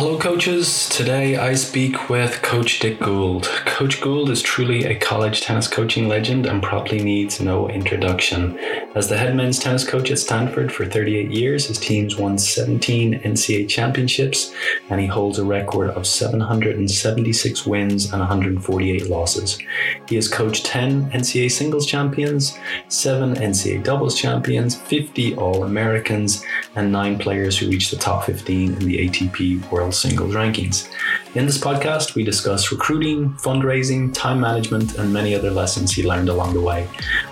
Hello, coaches. Today I speak with Coach Dick Gould. Coach Gould is truly a college tennis coaching legend and probably needs no introduction. As the head men's tennis coach at Stanford for 38 years, his teams won 17 NCAA championships and he holds a record of 776 wins and 148 losses. He has coached 10 NCAA singles champions, 7 NCAA doubles champions, 50 All Americans, and 9 players who reached the top 15 in the ATP World singles rankings. In this podcast, we discuss recruiting, fundraising, time management, and many other lessons he learned along the way.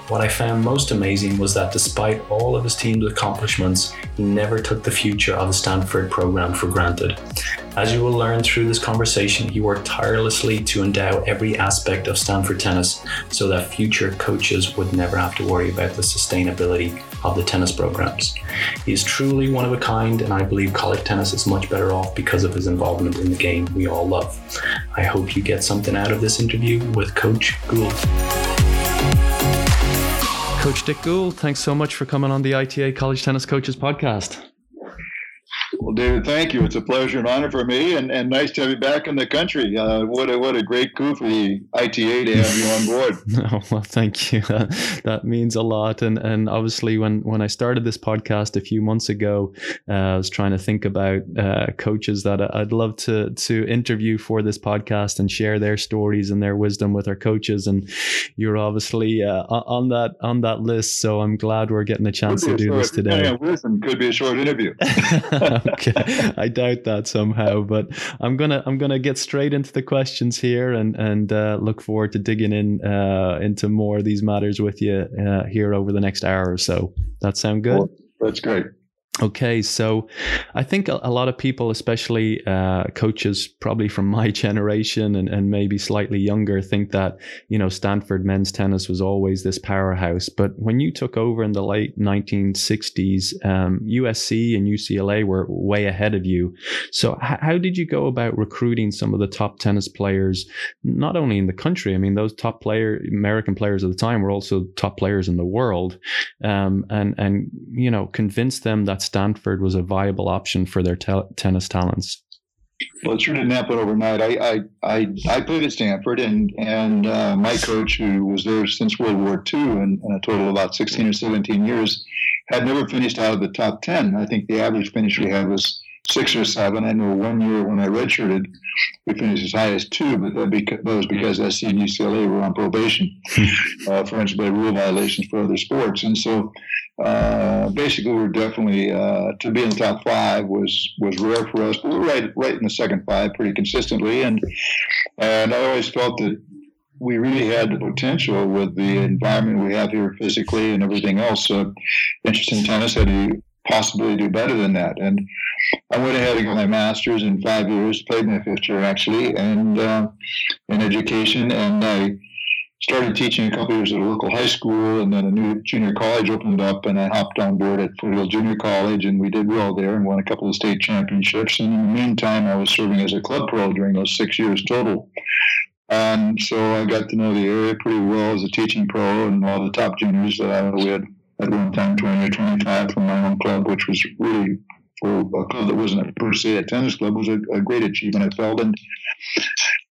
What I found most amazing was that despite all of his team's accomplishments, he never took the future of the Stanford program for granted. As you will learn through this conversation, he worked tirelessly to endow every aspect of Stanford tennis so that future coaches would never have to worry about the sustainability of the tennis programs. He is truly one of a kind, and I believe college tennis is much better off because of his involvement in the game we all love. I hope you get something out of this interview with Coach Gould. Coach Dick Gould, thanks so much for coming on the ITA College Tennis Coaches podcast. Well, David, thank you. It's a pleasure and honor for me, and, and nice to have you back in the country. Uh, what a what a great coup for the ITA to have you on board. oh, well, thank you. Uh, that means a lot. And and obviously, when when I started this podcast a few months ago, uh, I was trying to think about uh, coaches that I'd love to to interview for this podcast and share their stories and their wisdom with our coaches. And you're obviously uh, on that on that list. So I'm glad we're getting a chance to do short, this today. Wisdom could be a short interview. okay, I doubt that somehow, but I'm gonna I'm gonna get straight into the questions here and and uh, look forward to digging in uh, into more of these matters with you uh, here over the next hour or so. That sound good? Well, that's great. Okay, so I think a, lot of people, especially uh, coaches, probably from my generation and, and maybe slightly younger, think that you know Stanford men's tennis was always this powerhouse. But when you took over in the late 1960s, um, USC and UCLA were way ahead of you. So h- how did you go about recruiting some of the top tennis players, not only in the country? I mean, those top player American players at the time were also top players in the world, um, and and you know convince them that Stanford was a viable option for their te- tennis talents? Well, it sure didn't happen overnight. I I, I, I played at Stanford, and and uh, my coach, who was there since World War II, and, and a total of about 16 or 17 years, had never finished out of the top 10. I think the average finish we had was six or seven. I know one year when I redshirted, we finished as high as two, but that, was because SC and UCLA were on probation uh, for NCAA rule violations for other sports, and so uh, basically, we are definitely uh, to be in the top five was was rare for us. But we are right right in the second five pretty consistently, and and I always felt that we really had the potential with the environment we have here physically and everything else. Uh, interest in tennis had to possibly do better than that, and I went ahead and got my master's in five years, played my fifth year actually, and uh, in education, and I started teaching a couple years at a local high school, and then a new junior college opened up, and I hopped on board at Foothill Junior College, and we did well there and won a couple of state championships. And in the meantime, I was serving as a club pro during those six years total. And so I got to know the area pretty well as a teaching pro, and all the top juniors. Uh, we had at one time 20 or 25 from my own club, which was really for a club that wasn't per se a tennis club was a, a great achievement. I felt, and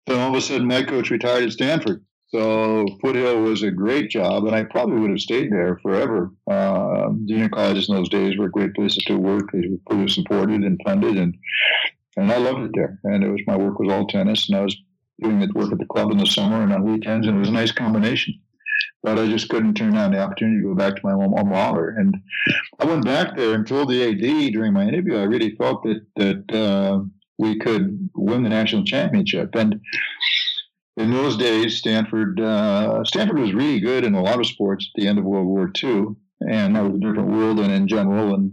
then all of a sudden, my coach retired at Stanford so Foothill was a great job, and I probably would have stayed there forever. Uh, junior colleges in those days were great places to work. They were fully supported and funded, and and I loved it there. And it was my work was all tennis, and I was doing the work at the club in the summer and on weekends, and it was a nice combination. But I just couldn't turn down the opportunity to go back to my alma mater. And I went back there and told the AD during my interview, I really felt that that uh, we could win the national championship. And in those days, Stanford uh, Stanford was really good in a lot of sports at the end of World War II, and that was a different world than in general, and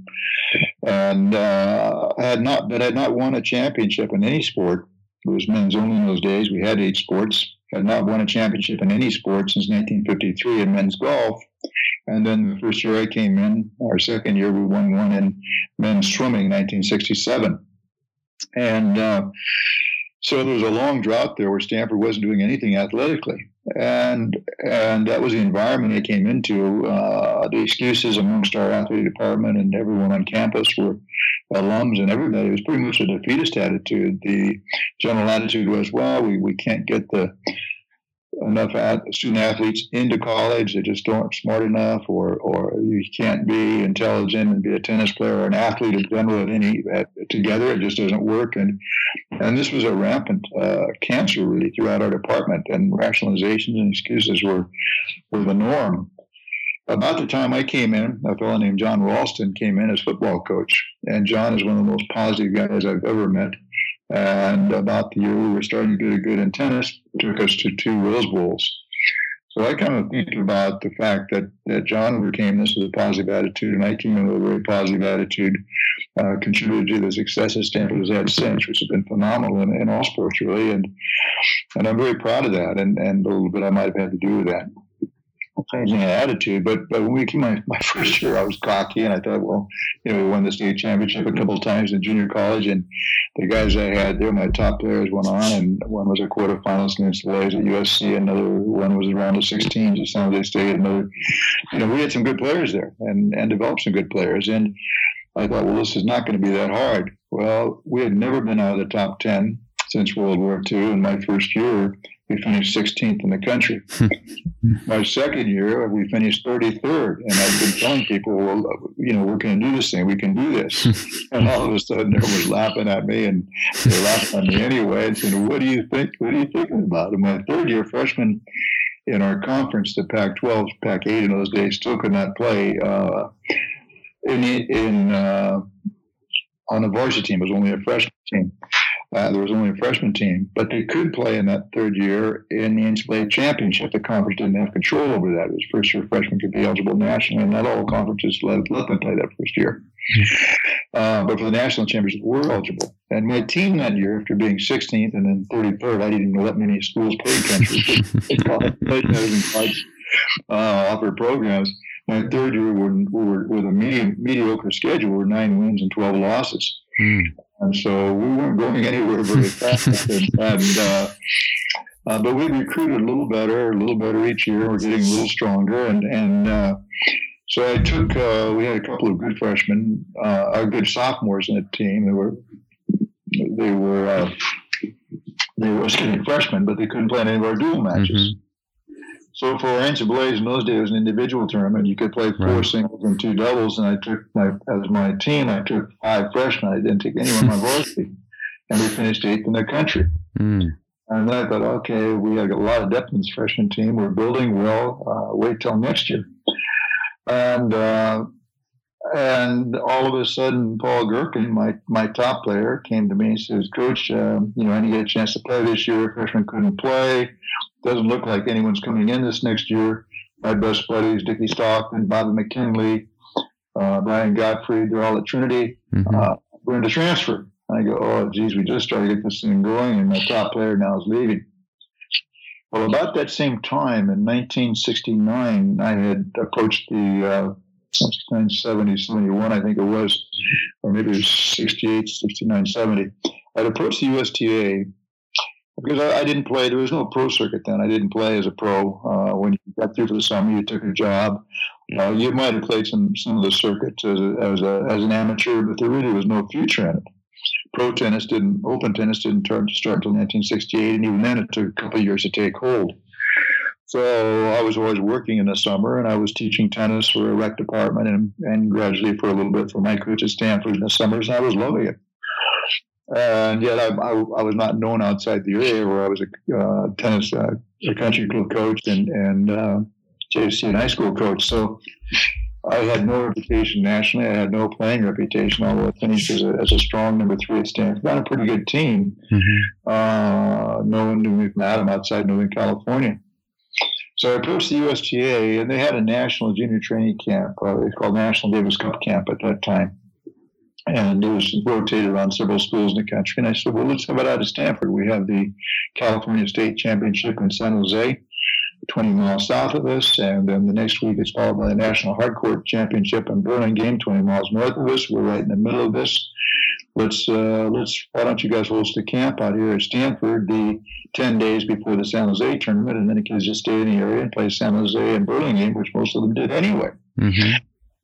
and uh, had not but had not won a championship in any sport. It was men's only in those days. We had eight sports. Had not won a championship in any sport since 1953 in men's golf. And then the first year I came in, our second year, we won one in men's swimming, 1967. And uh, so there was a long drought there where Stanford wasn't doing anything athletically, and and that was the environment they came into. Uh, the excuses amongst our athletic department and everyone on campus were alums and everybody, it was pretty much a defeatist attitude. The general attitude was, well, we, we can't get the enough student athletes into college. They just aren't smart enough, or or you can't be intelligent and be a tennis player or an athlete in general at any at, together. It just doesn't work. And and this was a rampant uh, cancer really throughout our department. And rationalizations and excuses were were the norm. About the time I came in, a fellow named John Ralston came in as football coach, and John is one of the most positive guys I've ever met. And about the year we were starting to get a good in tennis, took us to two Rose Bowls. So I kind of think about the fact that, that John overcame this with a positive attitude, and I came in with a very positive attitude, uh, contributed to the success that Stanford has had since, which has been phenomenal in, in all sports, really. And and I'm very proud of that, and, and a little bit I might have had to do with that changing attitude. But but when we came my, my first year, I was cocky, and I thought, well, you know, we won the state championship a couple of times in junior college, and the guys I had there, my top players, went on, and one was a quarterfinalist against the at USC, another one was around the 16s at San Jose State, another. You know, we had some good players there, and and developed some good players, and I thought, well, this is not going to be that hard. Well, we had never been out of the top 10 since World War II. In my first year, we finished 16th in the country. my second year, we finished 33rd. And I've been telling people, well, you know, we're going to do this thing. We can do this. and all of a sudden, everyone was laughing at me, and they laughed at me anyway and said, what do you think? What are you thinking about? And my third year freshman in our conference, the Pac-12, Pac-8 in those days, still could not play uh, in, in uh, on the varsity team. It was only a freshman team. Uh, there was only a freshman team, but they could play in that third year in the NCAA championship. The conference didn't have control over that. It was first year freshmen could be eligible nationally, and not all conferences let, let them play that first year. Uh, but for the national championship, we're eligible. And my team that year, after being 16th and then 33rd, I didn't even know that many schools played country. uh, offered programs. My third year, we were, we were with a medium, mediocre schedule, we were nine wins and 12 losses. Mm. And so we weren't going anywhere very fast. and, uh, uh, but we recruited a little better, a little better each year. We're getting a little stronger. And, and uh, so I took, uh, we had a couple of good freshmen, uh, good sophomores in the team. They were, they were, uh, they were getting freshmen, but they couldn't play any of our dual matches. Mm-hmm. So for NCAA's in those days, it was an individual tournament. You could play four right. singles and two doubles. And I took my as my team. I took five freshmen. I didn't take anyone on varsity, and we finished eighth in the country. Mm. And then I thought, okay, we have a lot of depth in this freshman team. We're building well. Uh, wait till next year. And uh, and all of a sudden, Paul Gerken, my my top player, came to me and says, "Coach, um, you know, I didn't get a chance to play this year. Freshman couldn't play doesn't look like anyone's coming in this next year. My best buddies, Dickie Stockton, Bobby McKinley, uh, Brian Gottfried, they're all at Trinity. Mm-hmm. Uh, we're in the transfer. I go, oh, geez, we just started to get this thing going, and my top player now is leaving. Well, about that same time in 1969, I had approached the uh, 1970, 71, I think it was, or maybe it was 68, 69, 70. I'd approached the USTA because I, I, didn't play. There was no pro circuit then. I didn't play as a pro. Uh, when you got through for the summer, you took a job. Uh, you might have played some some of the circuits as a, as, a, as an amateur, but there really was no future in it. Pro tennis didn't, open tennis didn't start to start until 1968, and even then it took a couple of years to take hold. So I was always working in the summer, and I was teaching tennis for a rec department, and, and gradually for a little bit for my coach at Stanford in the summers. And I was loving it and yet I, I, I, was not known outside the area where I was a uh, tennis, uh, a country club coach and, and uh, JC and high school coach. So I had no reputation nationally. I had no playing reputation, although I finished as a, as a strong number three at Stanford. Got a pretty good team. Mm-hmm. Uh, no one knew me from Adam outside Northern California. So I approached the USTA, and they had a national junior training camp. Uh, it was called National Davis Cup Camp at that time and it was rotated around several schools in the country. And I said, well, let's have it out of Stanford. We have the California State Championship in San Jose, 20 miles south of us. And then the next week it's followed by the National Hardcourt Championship in Burlingame, 20 miles north of us. We're right in the middle of this. Let's, uh, let's, why don't you guys host a camp out here at Stanford the 10 days before the San Jose tournament? And then the kids just stay in the area and play San Jose and Burlingame, which most of them did anyway. Mm-hmm.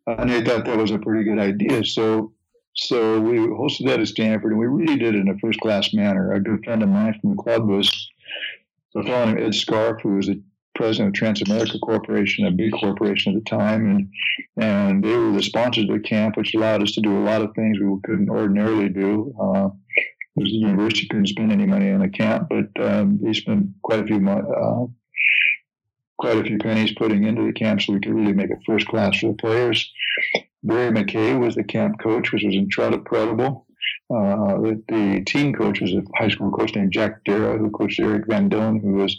And I thought that was a pretty good idea. So so we hosted that at Stanford, and we really did it in a first class manner. A good friend of mine from the club was a fellow named Ed Scarf, who was the president of Transamerica Corporation, a big corporation at the time, and and they were the sponsors of the camp, which allowed us to do a lot of things we couldn't ordinarily do. Uh, the university couldn't spend any money on the camp, but um, they spent quite a few uh, quite a few pennies putting into the camp so we could really make it first class for the players. Barry MacKay was the camp coach, which was incredible. Uh, the, the, team coach was a high school coach named Jack Dara, who coached Eric Van Doen, who was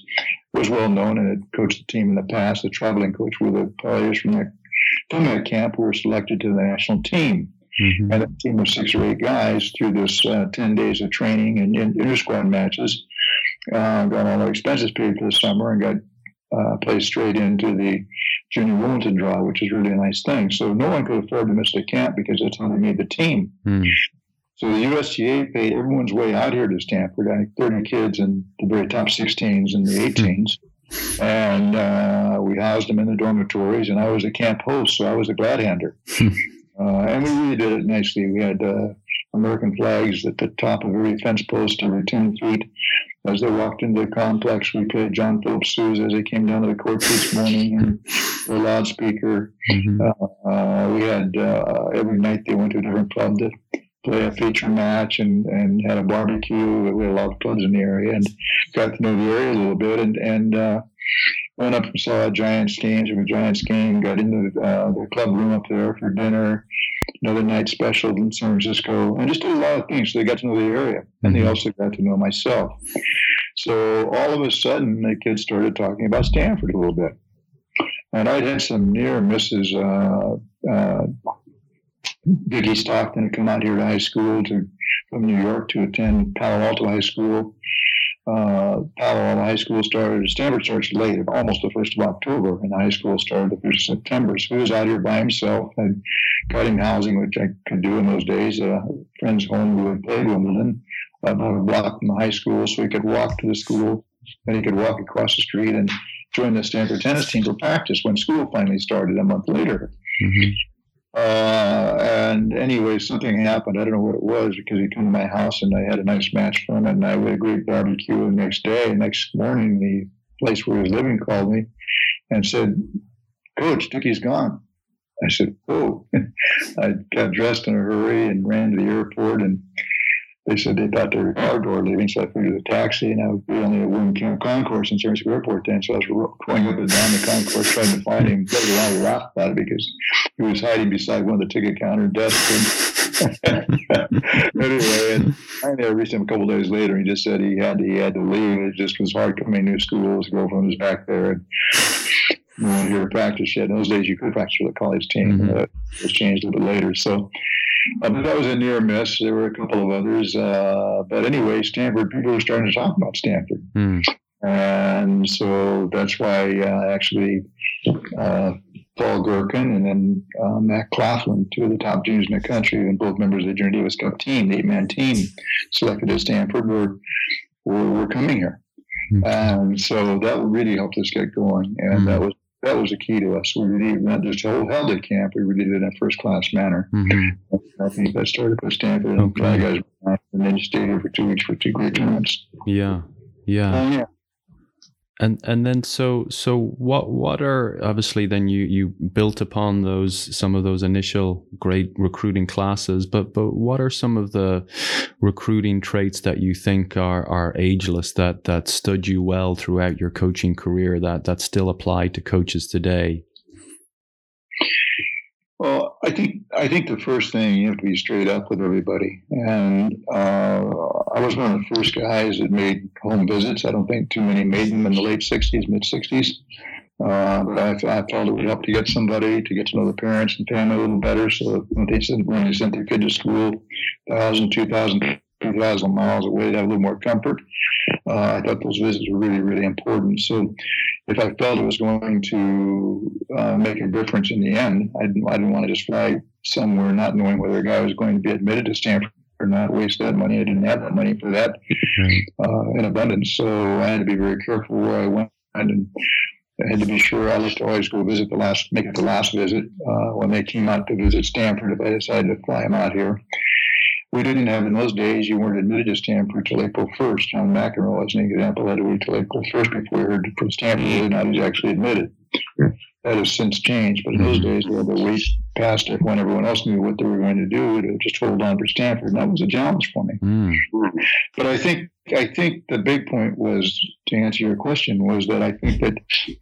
was well known and had coached the team in the past. The traveling coach were the players from that from that camp who were selected to the national team. Mm-hmm. And a team of six or eight guys through this uh, 10 days of training and, and inter squad matches. Uh, got all our expenses paid for the summer and got uh, placed straight into the junior Wimbledon draw, which is really a nice thing. So no one could afford to miss the camp because that's how they made the team. Mm. So the USTA paid everyone's way out here to Stanford. I think 30 kids in the very top 16s and the 18s. Hmm. And uh, we housed them in the dormitories, and I was a camp host, so I was a glad hander. Hmm. uh, and we really did it nicely. We had uh, American flags at the top of every fence post every 10 feet. As they walked into the complex, we played John Philip Sousa as they came down to the court this morning and the loudspeaker. Mm-hmm. Uh, uh, we had uh, every night they went to a different club to play a feature match and, and had a barbecue. We had a lot of clubs in the area and got to know the area a little bit and, and uh, went up and saw a Giants game. From a Giants game, got into uh, the club room up there for dinner. Another night special in San Francisco, and just did a lot of things. So they got to know the area, and they mm-hmm. also got to know myself. So all of a sudden, the kids started talking about Stanford a little bit, and I'd had some near misses. Uh, uh, Stockton had come out here to high school to from New York to attend Palo Alto High School uh, High School started, Stanford starts late, almost the 1st of October, and high school started the 1st of September. So he was out here by himself. and cutting housing, which I could do in those days. Uh, friend's home who had played Wimbledon, about a block from the high school, so he could walk to the school, and he could walk across the street and join the Stanford tennis team for practice when school finally started a month later. Mm-hmm. Uh, and anyway, something happened. I don't know what it was because he came to my house and I had a nice match for him and I had a great barbecue. the next day, next morning, the place where he was living called me and said, Coach, Dickie's gone. I said, Oh, I got dressed in a hurry and ran to the airport and they said they thought they were car door leaving, so I figured a taxi, and I would be on the William Concourse in San Francisco Airport then. So I was going up and down the concourse trying to find him. On, we laughed about it because he was hiding beside one of the ticket counter desks. And anyway, and I reached him a couple days later. And he just said he had to, he had to leave. It just was hard coming to new school. His girlfriend was back there. And, we weren't here to practice yet. In those days, you could practice for the college team. Mm-hmm. Uh, it was changed a little bit later. So uh, but that was a near miss. There were a couple of others. Uh, but anyway, Stanford, people were starting to talk about Stanford. Mm. And so that's why uh, actually uh, Paul Gerken and then uh, Matt Claflin, two of the top juniors in the country, and both members of the Junior Davis Cup team, the eight-man team selected at Stanford, were were, were coming here. Mm-hmm. And so that really helped us get going, and mm-hmm. that was that was the key to us. We really not just held, held at camp, we did it in a first class manner. Mm-hmm. I think that started with Stanford and okay. guys and then stayed here for two weeks for two great tournaments. Yeah. Yeah. Uh, yeah and and then so so what what are obviously then you you built upon those some of those initial great recruiting classes but but what are some of the recruiting traits that you think are are ageless that that stood you well throughout your coaching career that that still apply to coaches today well, I think I think the first thing you have to be straight up with everybody, and uh, I was one of the first guys that made home visits. I don't think too many made them in the late '60s, mid '60s. Uh, but I, I felt it would help to get somebody to get to know the parents and family a little better. So when they sent when they sent their kid to school, thousand, two thousand, two thousand miles away, to have a little more comfort. Uh, I thought those visits were really, really important. So if I felt it was going to uh, make a difference in the end, I didn't, I didn't want to just fly somewhere not knowing whether a guy was going to be admitted to Stanford or not, waste that money. I didn't have that money for that uh, in abundance. So I had to be very careful where I went and I had to be sure I used to always go visit the last, make it the last visit uh, when they came out to visit Stanford if I decided to fly them out here. We didn't have in those days. You weren't admitted to Stanford till April 1st. John McEnroe, as an example, had to wait till April 1st before he heard from Stanford whether or not he was actually admitted. That has since changed, but in those days we had to wait past it when everyone else knew what they were going to do to just hold on for Stanford, and that was a challenge for me. Mm. But I think I think the big point was to answer your question was that I think that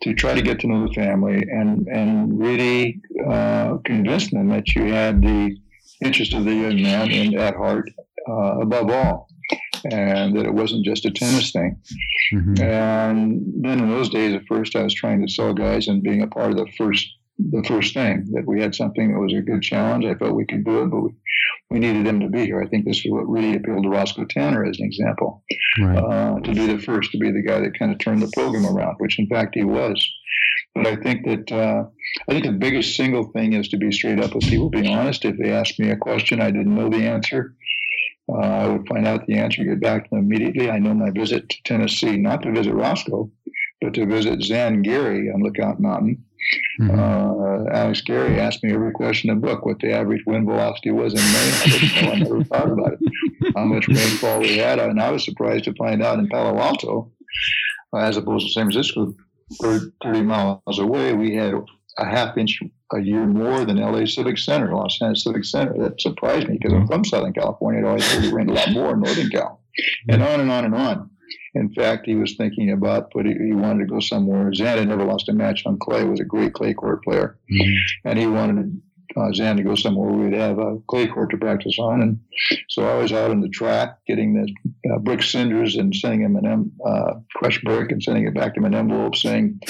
to try to get to know the family and and really uh, convince them that you had the interest of the young man in at heart uh, above all, and that it wasn't just a tennis thing. Mm-hmm. And then in those days, at first, I was trying to sell guys and being a part of the first the first thing that we had something that was a good challenge. I felt we could do it, but we, we needed them to be here. I think this is what really appealed to Roscoe Tanner as an example, right. uh, to be the first, to be the guy that kind of turned the program around, which in fact he was. But I think that uh, I think the biggest single thing is to be straight up with people, being honest. If they ask me a question, I didn't know the answer. Uh, I would find out the answer, get back to them immediately. I know my visit to Tennessee, not to visit Roscoe, but to visit Zan Guerry on Lookout Mountain. Mm-hmm. Uh, Alex Guerry asked me every question in the book what the average wind velocity was in May. I didn't know. I never thought about it. How much rainfall we had. And I was surprised to find out in Palo Alto, as opposed to San Francisco, 30 miles away, we had a half inch a year more than LA Civic Center, Los Angeles Civic Center. That surprised me because I'm from Southern California. It always really rained a lot more in Northern Cal, and on and on and on. In fact, he was thinking about, but he, he wanted to go somewhere. Zan had never lost a match on clay. Was a great clay court player, mm-hmm. and he wanted uh, Zan to go somewhere we'd have a clay court to practice on. And so I was out on the track getting the uh, brick cinders and sending him an em- uh, crushed brick and sending it back to an envelope saying,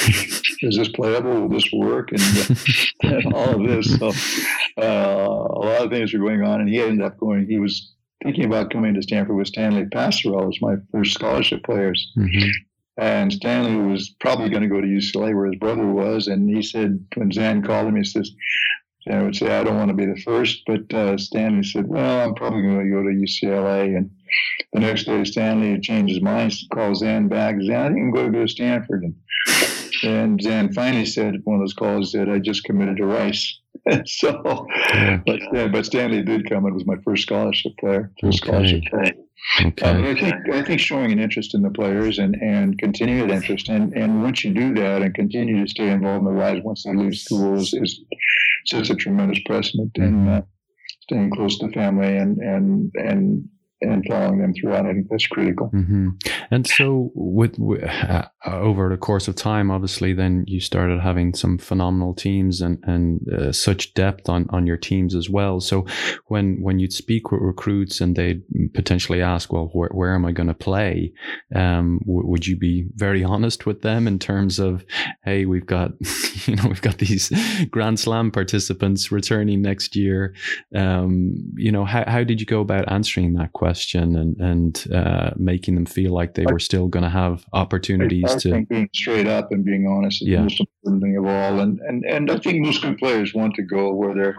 "Is this playable? Will this work?" And, and all of this. So uh, a lot of things were going on, and he ended up going. He was thinking about coming to Stanford with Stanley Pasarell as my first scholarship players. Mm-hmm. And Stanley was probably going to go to UCLA where his brother was. And he said, when Zan called him, he says, I would say, I don't want to be the first, but uh, Stanley said, well, I'm probably going to go to UCLA. And the next day, Stanley changed his mind, calls Zan back. Zan, I think I'm going to go to Stanford. And, and Zan finally said, one of those calls, that I just committed to Rice. so, but, but Stanley did come. It was my first scholarship player, first okay. scholarship player. Okay. Uh, I think I think showing an interest in the players and, and continued interest and, and once you do that and continue to stay involved in the lives once they leave school is, is sets a tremendous precedent mm-hmm. and uh, staying close to family and and and and following them throughout. I think that's critical. Mm-hmm. And so, with, with uh, over the course of time, obviously, then you started having some phenomenal teams and and uh, such depth on on your teams as well. So, when when you'd speak with recruits and they'd potentially ask, "Well, where, where am I going to play?" Um, w- would you be very honest with them in terms of, "Hey, we've got you know we've got these Grand Slam participants returning next year." Um, you know, how how did you go about answering that question? Question and and uh, making them feel like they were still going to have opportunities I, I to being straight up and being honest is yeah. the most important thing of all. And and and I think most good players want to go where they're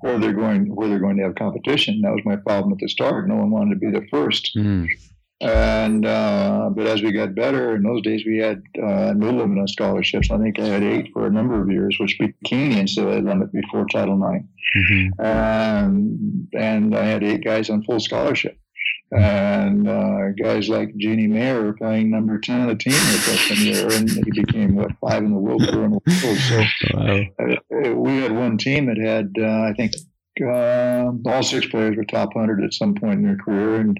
where they're going where they're going to have competition. That was my problem at the start. No one wanted to be the first. Mm. And uh, but as we got better, in those days we had uh, no limit on scholarships. I think I had eight for a number of years, which became the NCAA limit before Title IX. Mm-hmm. Um, and I had eight guys on full scholarship. And uh, guys like Jeannie Mayer were playing number 10 on the team the freshman year, and he became, what, five in the world, four in the world. So wow. uh, we had one team that had, uh, I think, uh, all six players were top 100 at some point in their career. And,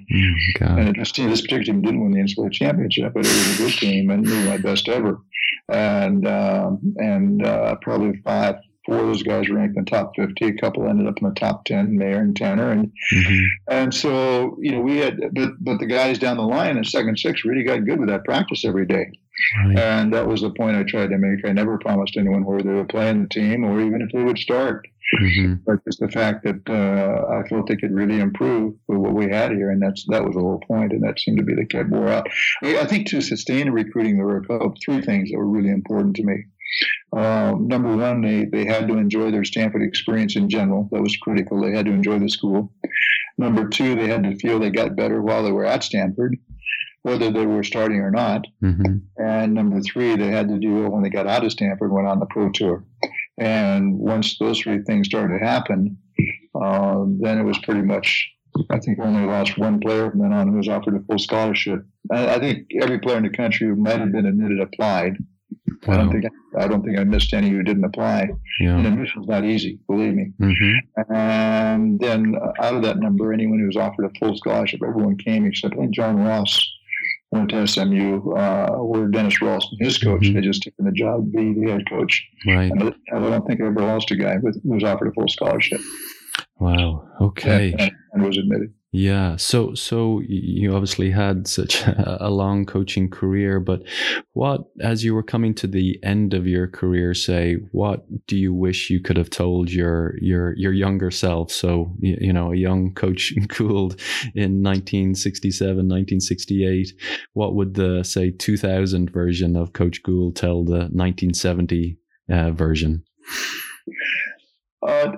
oh, and this, team, this particular team didn't win the NCAA championship, but it was a good team and were my best ever. And, um, and uh, probably five, four of those guys ranked in the top 50. A couple ended up in the top 10, Mayer and Tanner. And, mm-hmm. and so, you know, we had, but, but the guys down the line in second six really got good with that practice every day. Right. And that was the point I tried to make. I never promised anyone where they would play in the team or even if they would start. Mm-hmm. But just the fact that uh, I felt they could really improve with what we had here, and that's that was the whole point, and that seemed to be the kid bore out. I think to sustain recruiting, there were three things that were really important to me. Um, number one, they, they had to enjoy their Stanford experience in general. That was critical. They had to enjoy the school. Number two, they had to feel they got better while they were at Stanford, whether they were starting or not. Mm-hmm. And number three, they had to do it when they got out of Stanford, went on the pro tour. And once those three things started to happen, uh, then it was pretty much I think only lost one player from then on who was offered a full scholarship. I, I think every player in the country who might have been admitted applied. Wow. I don't think I don't think I missed any who didn't apply. Yeah. And admission's not easy, believe me. Mm-hmm. And then uh, out of that number, anyone who was offered a full scholarship, everyone came except John Ross went to SMU, uh, where Dennis Ralston, his coach, mm-hmm. they just took him the job to be the head coach. Right. And I don't think I ever lost a guy with, who was offered a full scholarship. Wow. Okay. And, and was admitted. Yeah. So, so you obviously had such a long coaching career, but what, as you were coming to the end of your career, say, what do you wish you could have told your, your, your younger self? So, you, know, a young coach Gould in 1967, 1968, what would the, say, 2000 version of Coach Gould tell the 1970 uh, version? Uh,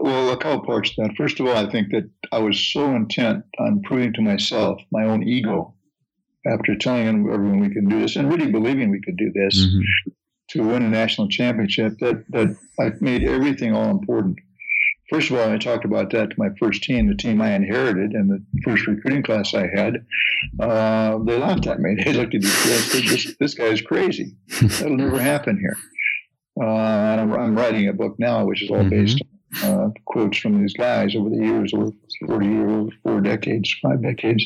well, a couple parts to that. First of all, I think that I was so intent on proving to myself my own ego after telling everyone we can do this and really believing we could do this mm-hmm. to win a national championship that, that I made everything all important. First of all, I talked about that to my first team, the team I inherited, and the first recruiting class I had. Uh, they laughed at me. They looked at me and said, this, this guy is crazy. That'll never happen here. Uh, I'm, I'm, writing a book now, which is all mm-hmm. based uh, quotes from these guys over the years, over 40 years, four decades, five decades.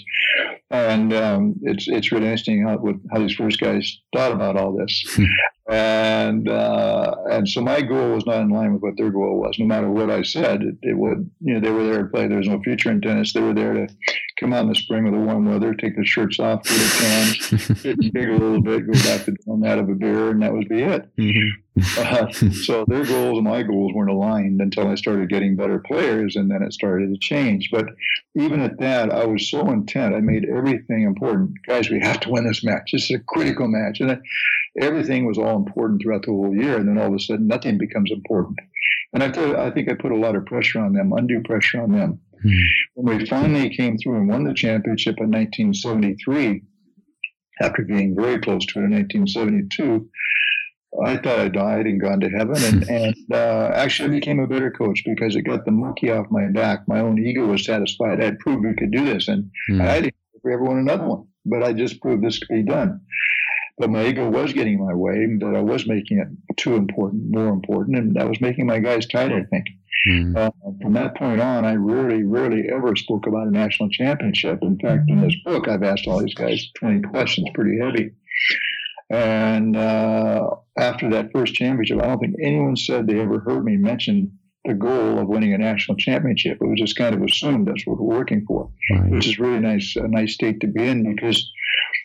And um, it's it's really interesting how, what, how these first guys thought about all this. Hmm. and uh, and so my goal was not in line with what their goal was. No matter what I said, it, it would you know they were there to play. There was no future in tennis. They were there to come out in the spring with the warm weather, take their shirts off, get tan, get big a little bit, go back to doing that of a beer, and that would be it. Mm-hmm. Uh, so their goals and my goals weren't aligned until I started getting better players, and then it started to change. But even at that, I was so intent. I made everything important. Guys, we have to win this match. This is a critical match, and everything was all important throughout the whole year. And then all of a sudden, nothing becomes important. And I, th- I think I put a lot of pressure on them, undue pressure on them. Mm-hmm. When we finally came through and won the championship in 1973, after being very close to it in 1972, I thought I died and gone to heaven, and, and uh, actually became a better coach because it got the monkey off my back. My own ego was satisfied. I had proved we could do this, and mm. I didn't for everyone another one, but I just proved this could be done. But my ego was getting my way, that I was making it too important, more important, and that was making my guys tired. I think. Mm. Uh, from that point on, I rarely, rarely ever spoke about a national championship. In fact, in this book, I've asked all these guys 20 questions, pretty heavy. And uh, after that first championship, I don't think anyone said they ever heard me mention the goal of winning a national championship. It was just kind of assumed that's what we're working for, right. which is really nice, a nice state to be in because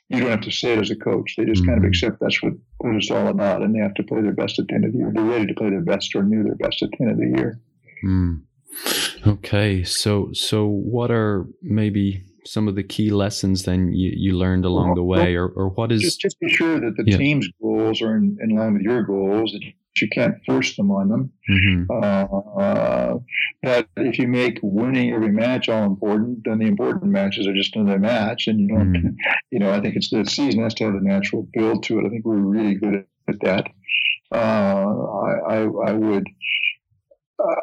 you don't have to say it as a coach. They just mm-hmm. kind of mm-hmm. accept that's what, what it's all about, and they have to play their best at the end of the year. They're ready to play their best or knew their best at the end of the year. Mm. Okay, so so what are maybe some of the key lessons then you, you learned along the way, or, or what is just, just be sure that the yeah. team's goals are in, in line with your goals. That you can't force them on them. Mm-hmm. Uh, that if you make winning every match all important, then the important matches are just another match, and you know, mm-hmm. you know, I think it's the season has to have a natural build to it. I think we're really good at that. Uh, I, I, I would.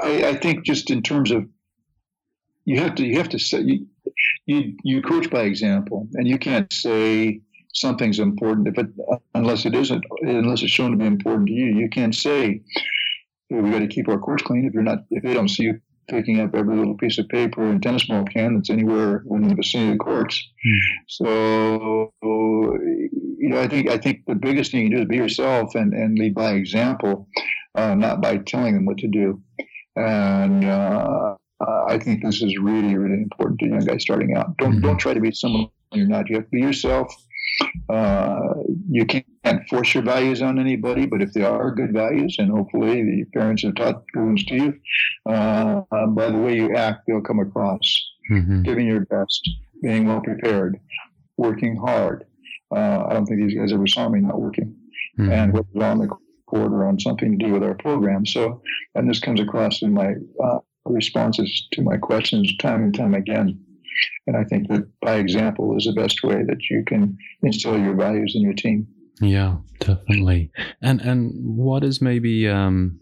I, I think just in terms of you have to you have to say you, you you coach by example, and you can't say something's important if it unless it isn't unless it's shown to be important to you. You can't say we got to keep our courts clean if you're not if they don't see you picking up every little piece of paper and tennis ball can that's anywhere in the vicinity of the courts. Hmm. So you know, I think I think the biggest thing you do is be yourself and, and lead by example, uh, not by telling them what to do. And uh, I think this is really, really important to young guys starting out. Don't mm-hmm. don't try to be someone you're not. You have to be yourself. Uh, you can't force your values on anybody, but if they are good values, and hopefully the parents have taught ones to you, uh, by the way you act, they'll come across. Mm-hmm. Giving your best, being well prepared, working hard. Uh, I don't think these guys ever saw me not working, mm-hmm. and what was on the court or on something to do with our program. So, and this comes across in my uh, responses to my questions time and time again. And I think that by example is the best way that you can instill your values in your team. Yeah, definitely. And and what is maybe um,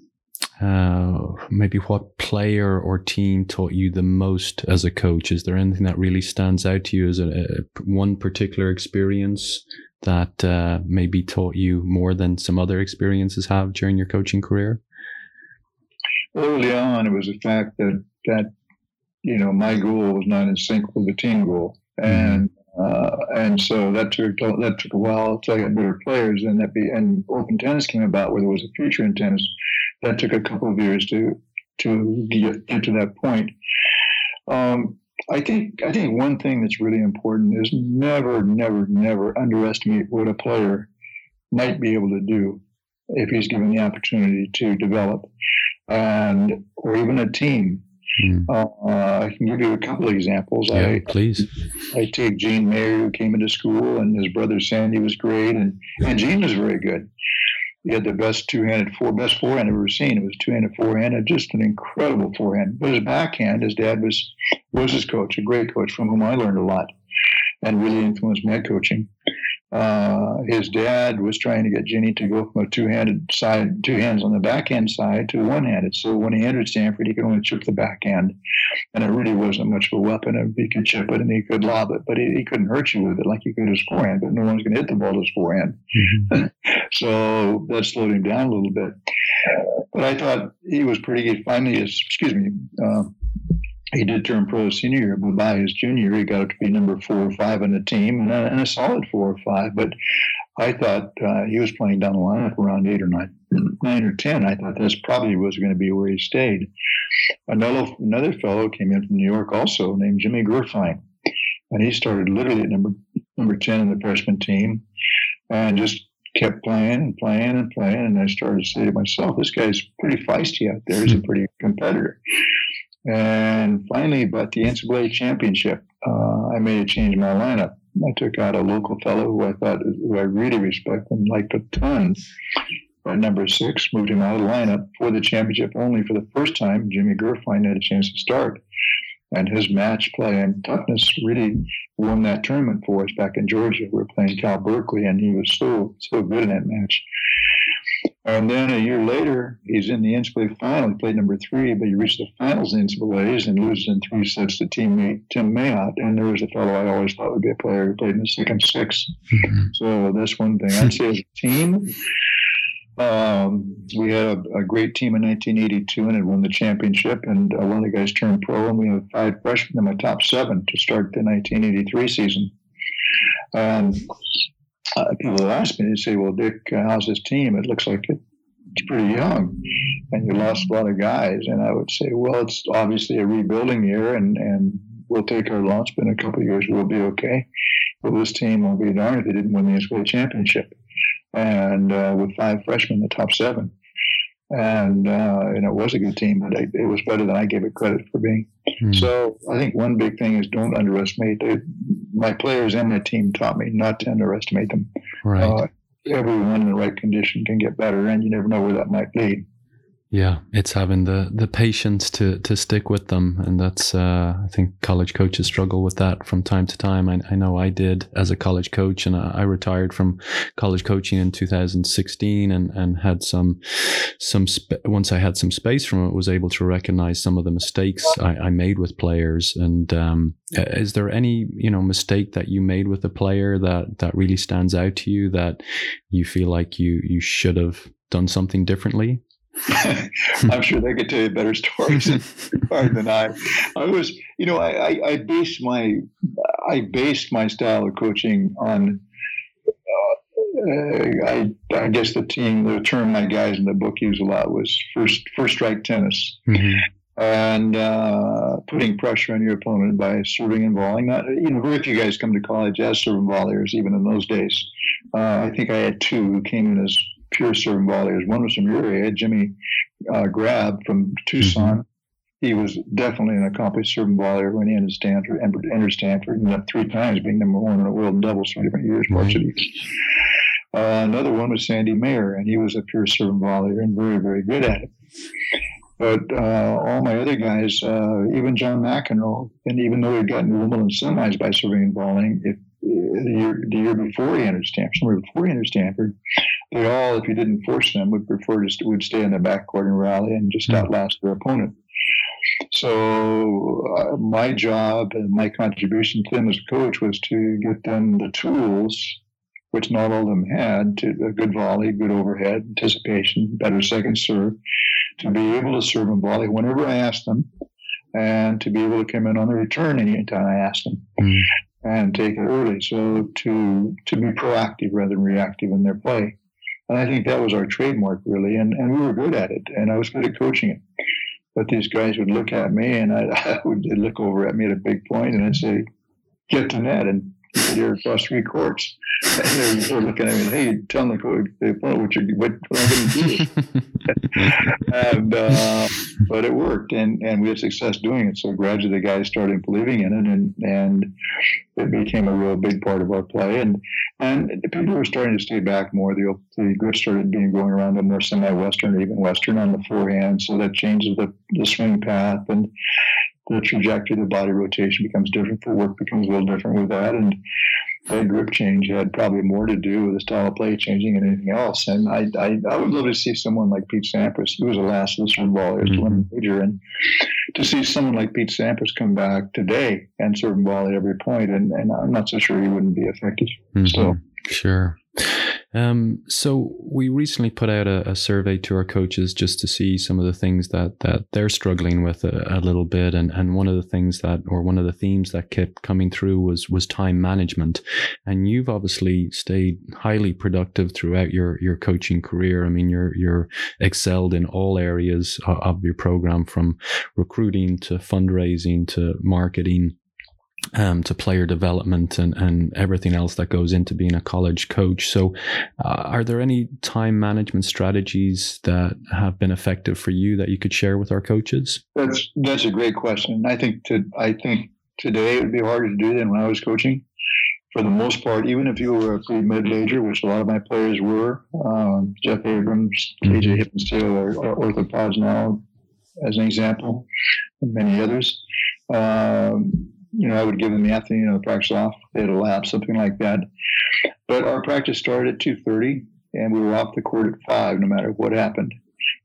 uh, maybe what player or team taught you the most as a coach? Is there anything that really stands out to you as a, a one particular experience that uh, maybe taught you more than some other experiences have during your coaching career? Early on, it was the fact that that you know my goal was not in sync with the team goal, mm-hmm. and uh, and so that took that took a while to get better players, and that be and open tennis came about where there was a future in tennis. That took a couple of years to to get, get to that point. Um, I think I think one thing that's really important is never, never, never underestimate what a player might be able to do if he's given the opportunity to develop, and or even a team. Mm. Uh, I can give you a couple of examples. Yeah, I, please. I take Gene Mayer, who came into school, and his brother Sandy was great, and, and Gene was very good. He had the best two-handed four, best forehand I've ever seen. It was two-handed forehand, and just an incredible forehand. But his backhand, his dad was was his coach, a great coach from whom I learned a lot, and really influenced my coaching. Uh, his dad was trying to get Ginny to go from a two-handed side, two hands on the backhand side to one-handed. So when he entered Stanford, he could only chip the backhand, and it really wasn't much of a weapon. He could chip it and he could lob it, but he, he couldn't hurt you with it like he could his forehand. But no one's going to hit the ball with his forehand. Mm-hmm. so that slowed him down a little bit. But I thought he was pretty good. Finally, excuse me. Uh, he did turn pro senior year, but by his junior year, he got to be number four or five on the team and a, and a solid four or five. But I thought uh, he was playing down the lineup around eight or nine, nine or ten. I thought this probably was going to be where he stayed. Another another fellow came in from New York, also named Jimmy Gurfein, and he started literally at number number ten in the freshman team, and just kept playing and playing and playing. And I started to say to myself, this guy's pretty feisty out there. He's a pretty competitor. And finally, about the NCAA championship, uh, I made a change in my lineup. I took out a local fellow who I thought who I really respect and liked a ton. At number six, moved him out of the lineup for the championship only for the first time. Jimmy Gurfein had a chance to start. And his match play and toughness really won that tournament for us back in Georgia. We were playing Cal Berkeley, and he was so so good in that match. And then a year later, he's in the NCAA final. He played number three, but he reached the finals in NCAA's and loses in three sets to teammate Tim Mayotte. And there was a fellow I always thought would be a player who played in the second six. Mm-hmm. So that's one thing. I'd say as a team, um, we had a, a, great team in 1982 and had won the championship. And uh, one of the guys turned pro, and we have five freshmen in my top seven to start the 1983 season. And uh, people ask me, they say, "Well, Dick, how's this team? It looks like it's pretty young, and you lost a lot of guys." And I would say, "Well, it's obviously a rebuilding year, and and we'll take our loss, but in a couple of years we'll be okay. But this team will be darned if they didn't win the NCAA championship, and uh, with five freshmen the top seven and uh, and it was a good team, but it, it was better than I gave it credit for being. Mm. So I think one big thing is don't underestimate it. My players and my team taught me not to underestimate them. Right. Uh, everyone in the right condition can get better, and you never know where that might lead. Yeah, it's having the the patience to to stick with them, and that's uh, I think college coaches struggle with that from time to time. I, I know I did as a college coach, and I, I, retired from college coaching in 2016, and and had some some sp- once I had some space from it, was able to recognize some of the mistakes I, I made with players. And um, is there any you know mistake that you made with a player that that really stands out to you that you feel like you you should have done something differently? I'm sure they could tell you better stories than I. I was, you know, I, I, I based my I based my style of coaching on. Uh, I, I guess the team, the term my guys in the book use a lot was first first strike tennis, mm-hmm. and uh, putting pressure on your opponent by serving and volleying. Not you know, very few guys come to college as serving volleyers, even in those days. Uh, I think I had two who came in as pure serve volleyers. One was from your area, Jimmy uh, Grabb from Tucson. Mm-hmm. He was definitely an accomplished serving volleyer when he entered Stanford, entered Stanford, and up three times being number one in the world in doubles for different years, varsity. Uh, another one was Sandy Mayer, and he was a pure serving volleyer and very, very good at it. But uh, all my other guys, uh, even John McEnroe, and even though he'd gotten Wimbledon semis by serving and volleying, if the year, the year before he entered Stanford, somewhere before he entered Stanford, they all, if you didn't force them, would prefer to would stay in the backcourt and rally and just mm-hmm. outlast their opponent. So uh, my job and my contribution to them as a coach was to get them the tools, which not all of them had, to a good volley, good overhead, anticipation, better second serve, to be able to serve and volley whenever I asked them, and to be able to come in on the return anytime I asked them. Mm. And take it early, so to to be proactive rather than reactive in their play, and I think that was our trademark really, and, and we were good at it, and I was good at coaching it. But these guys would look at me, and I, I would look over at me at a big point, and I'd say, "Get to net," and you're across three courts. And they're, they're looking at me, hey, tell coach, well, what, you, what, what I'm going to do. and, uh, but it worked, and, and we had success doing it. So gradually the guys started believing in it, and, and it became a real big part of our play. And and people were starting to stay back more. The, the grip started being going around a more semi-western, even western on the forehand. So that changes the, the swing path and the trajectory of the body rotation becomes different. The work becomes a little different with that. And that grip change had probably more to do with the style of play changing than anything else. And I, I, I would love to see someone like Pete Sampras. He was the last of the serve ballers mm-hmm. to win major. And to see someone like Pete Sampras come back today and serve ball at every point, and, and I'm not so sure he wouldn't be effective. Mm-hmm. So sure. Um, so we recently put out a, a, survey to our coaches just to see some of the things that that they're struggling with a, a, little bit, and and one of the things that or one of the themes that kept coming through was was time management, and you've obviously stayed highly productive throughout your your coaching career. I mean, you're you're excelled in all areas of your program, from recruiting to fundraising to marketing um, to player development and, and everything else that goes into being a college coach. So, uh, are there any time management strategies that have been effective for you that you could share with our coaches? That's that's a great question. I think to I think today it would be harder to do than when I was coaching. For the most part, even if you were a pre mid major, which a lot of my players were, um, Jeff Abrams, KJ Hippenstall, or, or orthopods now, as an example, and many others. Um, you know, I would give them the afternoon of the practice off. They had a lap, something like that. But our practice started at 2.30, and we were off the court at 5, no matter what happened.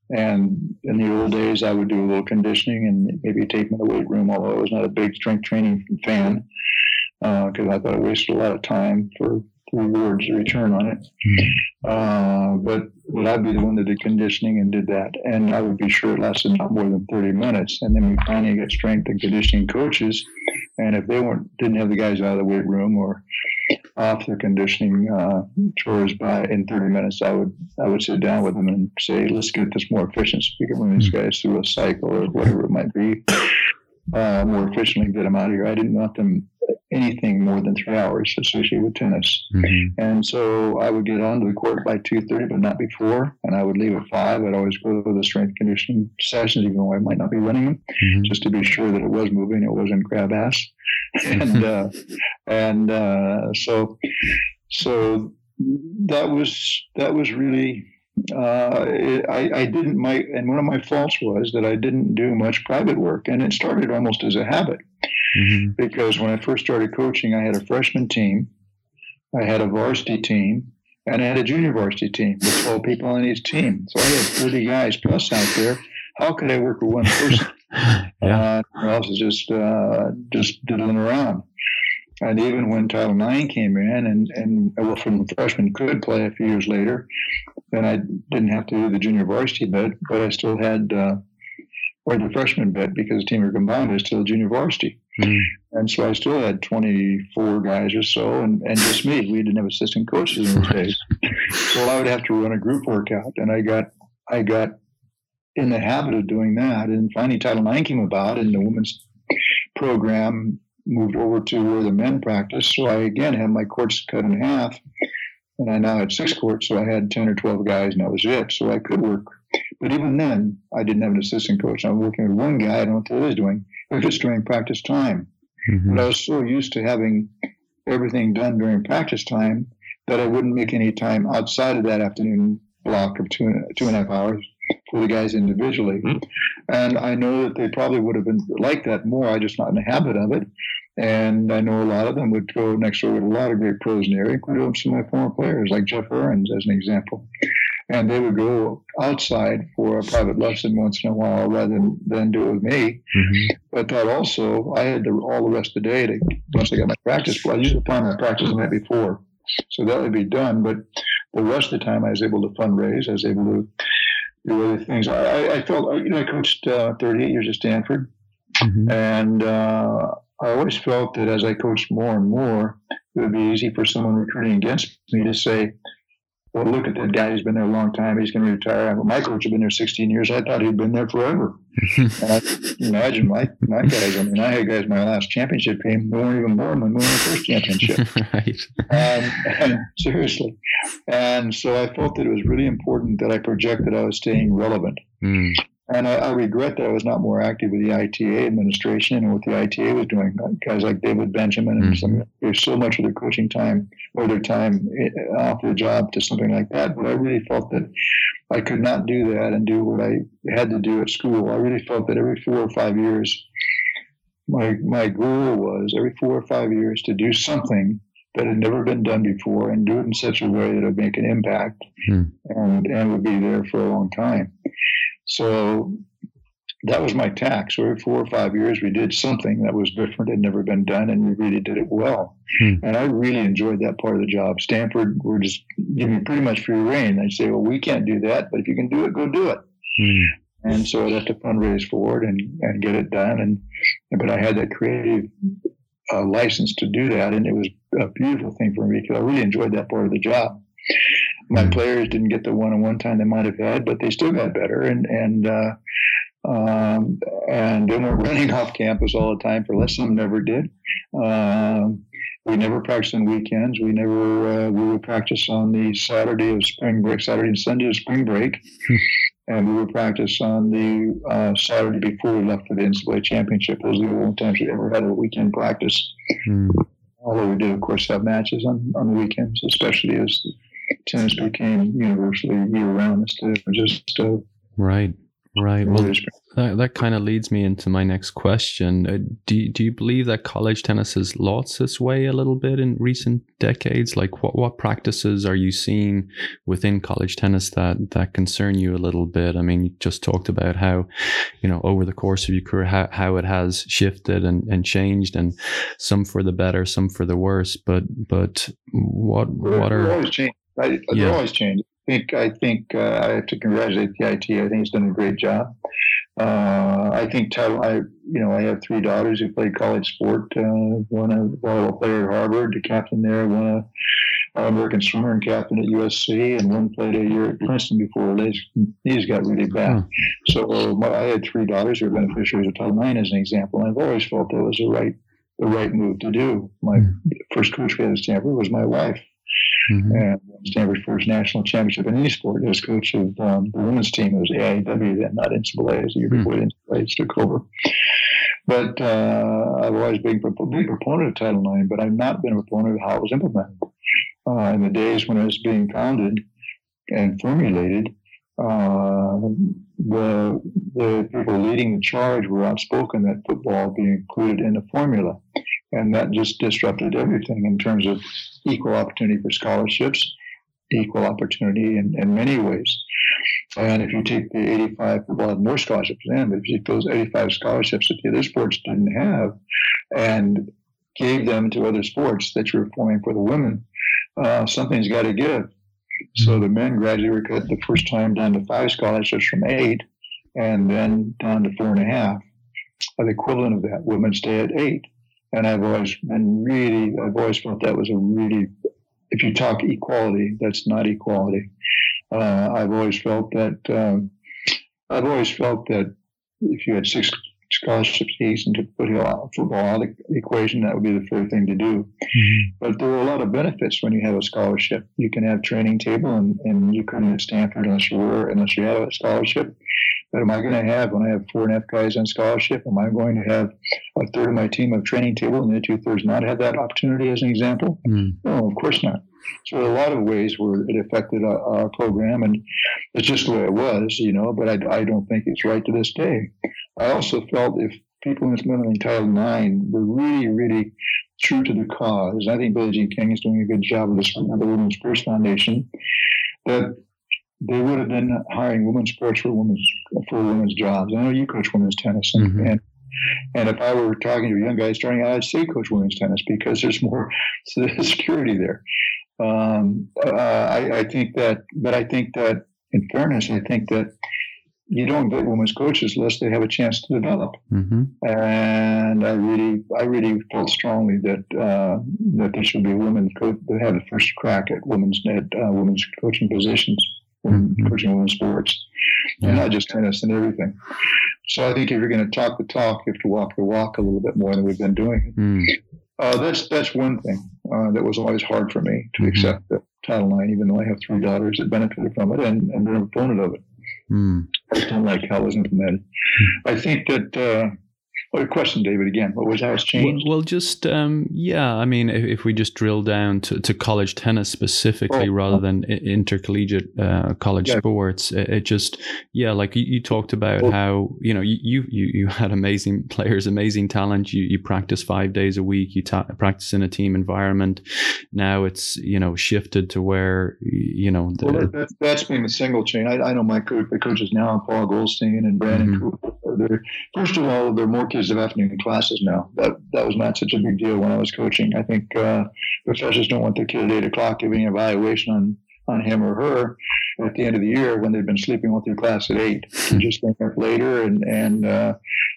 And in the old days, I would do a little conditioning and maybe take them in the weight room, although I was not a big strength training fan because uh, I thought it wasted a lot of time for rewards to return on it. Mm-hmm. Uh, but would I be the one that did conditioning and did that? And I would be sure it lasted not more than 30 minutes. And then we finally got strength and conditioning coaches. And if they weren't didn't have the guys out of the weight room or off their conditioning uh, chores by in 30 minutes, I would I would sit down with them and say, let's get this more efficient so we can run these mm-hmm. guys through a cycle or whatever it might be uh, more efficiently, get them out of here. I didn't want them anything more than three hours associated with tennis. Mm-hmm. And so I would get onto the court by 2.30, but not before. And I would leave at 5. I'd always go to the strength conditioning sessions, even though I might not be running them, mm-hmm. just to be sure that it was moving, it wasn't grab ass. and uh, and uh, so so that was that was really uh, it, I, I, didn't my and one of my faults was that I didn't do much private work, and it started almost as a habit. Mm-hmm. Because when I first started coaching, I had a freshman team, I had a varsity team, and I had a junior varsity team with 12 people on each team. So I had 30 guys plus out there. How could I work with one person? yeah. Uh, else is just uh, just diddling around. And even when Title IX came in, and and well, from the freshman could play a few years later, then I didn't have to do the junior varsity bit, but I still had uh, or the freshman bit because the team were combined is still junior varsity. Mm. And so I still had 24 guys or so, and, and just me. We didn't have assistant coaches in those days. So I would have to run a group workout, and I got I got in the habit of doing that. And finally, Title IX came about, and the women's program moved over to where the men practice. So I again had my courts cut in half, and I now had six courts, so I had 10 or 12 guys, and that was it. So I could work but even then, I didn't have an assistant coach. I was working with one guy. I don't know what he was doing. If was during practice time. Mm-hmm. But I was so used to having everything done during practice time that I wouldn't make any time outside of that afternoon block of two, two and a half hours for the guys individually. Mm-hmm. And I know that they probably would have been like that more. I just not in the habit of it. And I know a lot of them would go next door with a lot of great pros in the area, including some of my former players, like Jeff Ahrens, as an example. And they would go outside for a private lesson once in a while rather than, than do it with me. Mm-hmm. But that also, I had the, all the rest of the day to, once I got my practice, well, I usually plan my practice the night before. So that would be done. But the rest of the time, I was able to fundraise. I was able to do other things. I, I felt, you know, I coached uh, 38 years at Stanford. Mm-hmm. And uh, I always felt that as I coached more and more, it would be easy for someone recruiting against me to say, well, look at that guy. He's been there a long time. He's going to retire. My coach had been there 16 years. I thought he'd been there forever. and I imagine my, my guys. I mean, I had guys my last championship game who weren't even born when we won the first championship. right. Um, and seriously. And so I felt that it was really important that I projected I was staying relevant. Mm. And I, I, regret that I was not more active with the ITA administration and what the ITA was doing. Guys like David Benjamin and mm-hmm. some gave so much of their coaching time or their time eh, off the job to something like that. But I really felt that I could not do that and do what I had to do at school. I really felt that every four or five years, my my goal was every four or five years to do something that had never been done before and do it in such a way that it would make an impact mm. and, and would be there for a long time. So that was my tax. So every four or five years, we did something that was different, had never been done, and we really did it well. Hmm. And I really enjoyed that part of the job. Stanford were just giving pretty much free reign. They'd say, well, we can't do that, but if you can do it, go do it. Hmm. And so I'd have to fundraise for it and, and get it done. And But I had that creative uh, license to do that, and it was a beautiful thing for me because I really enjoyed that part of the job my hmm. players didn't get the one-on-one time they might have had, but they still got better. And and uh, um, and they weren't running off campus all the time. For less, some never did. Um, we never practiced on weekends. We never uh, we would practice on the Saturday of spring break, Saturday and Sunday of spring break, hmm. and we would practice on the uh, Saturday before we left for the NCAA championship. Those are the only times we ever had a weekend practice. Mm. Although we did, of course, have matches on, on weekends, especially as tennis became universally year round instead of just uh, right. Right. Well, that, that kind of leads me into my next question. Uh, do, do you believe that college tennis has lost its way a little bit in recent decades? Like, what, what practices are you seeing within college tennis that, that concern you a little bit? I mean, you just talked about how, you know, over the course of your career, how, how it has shifted and, and changed, and some for the better, some for the worse. But, but what, what are. I, yeah. always changed think I think uh, I have to congratulate the IT. I think it's done a great job. Uh, I think title. I you know I have three daughters who played college sport. Uh, one a volleyball player at Harvard, the captain there. One a American swimmer and captain at USC, and one played a year at Princeton before his knees got really bad. Hmm. So my, I had three daughters who are beneficiaries of Title IX as an example, and I've always felt that was the right the right move to do. My hmm. first coach we had at Stanford was my wife. Mm-hmm. And Stanford's first national championship in any sport as coach of um, the women's team. It was AIAW then, not NCAA, as the year mm-hmm. before NCAA took over. But uh, I've always been a big proponent of Title IX, but I've not been a proponent of how it was implemented. Uh, in the days when it was being founded and formulated, uh, the, the people leading the charge were outspoken that football be included in the formula. And that just disrupted everything in terms of equal opportunity for scholarships, equal opportunity in, in many ways. And if you take the 85, well, more scholarships then, but if you take those 85 scholarships that the other sports didn't have and gave them to other sports that you're forming for the women, uh, something's got to give. So the men gradually cut the first time down to five scholarships from eight, and then down to four and a half. The equivalent of that, women stay at eight. And I've always been really, I've always felt that was a really, if you talk equality, that's not equality. Uh, I've always felt that, um, I've always felt that if you had six scholarship season to put football out of the equation, that would be the fair thing to do. Mm-hmm. But there are a lot of benefits when you have a scholarship. You can have training table, and, and you couldn't at Stanford unless you were unless you have a scholarship. But am I going to have when I have four and a half guys on scholarship? Am I going to have a third of my team of training table and the two thirds not had that opportunity as an example? Mm. No, of course not. So a lot of ways where it affected our, our, program, and it's just the way it was, you know. But I, I don't think it's right to this day. I also felt if people in implementing Title IX were really, really true to the cause. I think Billie Jean King is doing a good job of this the Women's Sports Foundation. That they would have been hiring women's sports for women's for women's jobs. I know you coach women's tennis, and, mm-hmm. and and if I were talking to a young guy starting out, I'd say coach women's tennis because there's more security there. Um, uh, I, I, think that, but I think that in fairness, I think that you don't get women's coaches unless they have a chance to develop. Mm-hmm. And I really, I really felt strongly that uh, that there should be a women coach that have the first crack at women's at uh, women's coaching positions, coaching women's sports, yeah. and not just tennis and everything. So I think if you're going to talk the talk, you have to walk the walk a little bit more than we've been doing. Mm. Uh, that's that's one thing uh, that was always hard for me to mm-hmm. accept that Title IX, even though I have three daughters that benefited from it and, and they're an opponent of it. Mm. I don't like how it was implemented. I think that uh, well, question, David, again. What was how it's changed? Well, well just um, yeah. I mean, if, if, we just drill down to, to college tennis specifically, oh, rather than intercollegiate uh, college yeah. sports, it, it, just yeah. Like you, you talked about oh. how you know you, you you had amazing players, amazing talent. You you practice five days a week. You ta- practice in a team environment. Now it's you know shifted to where you know. The, well, that, that's been the single chain. I, I know my coach, the coaches now, Paul Goldstein and Brandon mm-hmm. Coupe. First of all, they're more kids have afternoon classes now. That that was not such a big deal when I was coaching. I think uh, professors don't want their kid at eight o'clock giving an evaluation on on him or her at the end of the year when they've been sleeping all through class at eight, and just getting up later and and uh,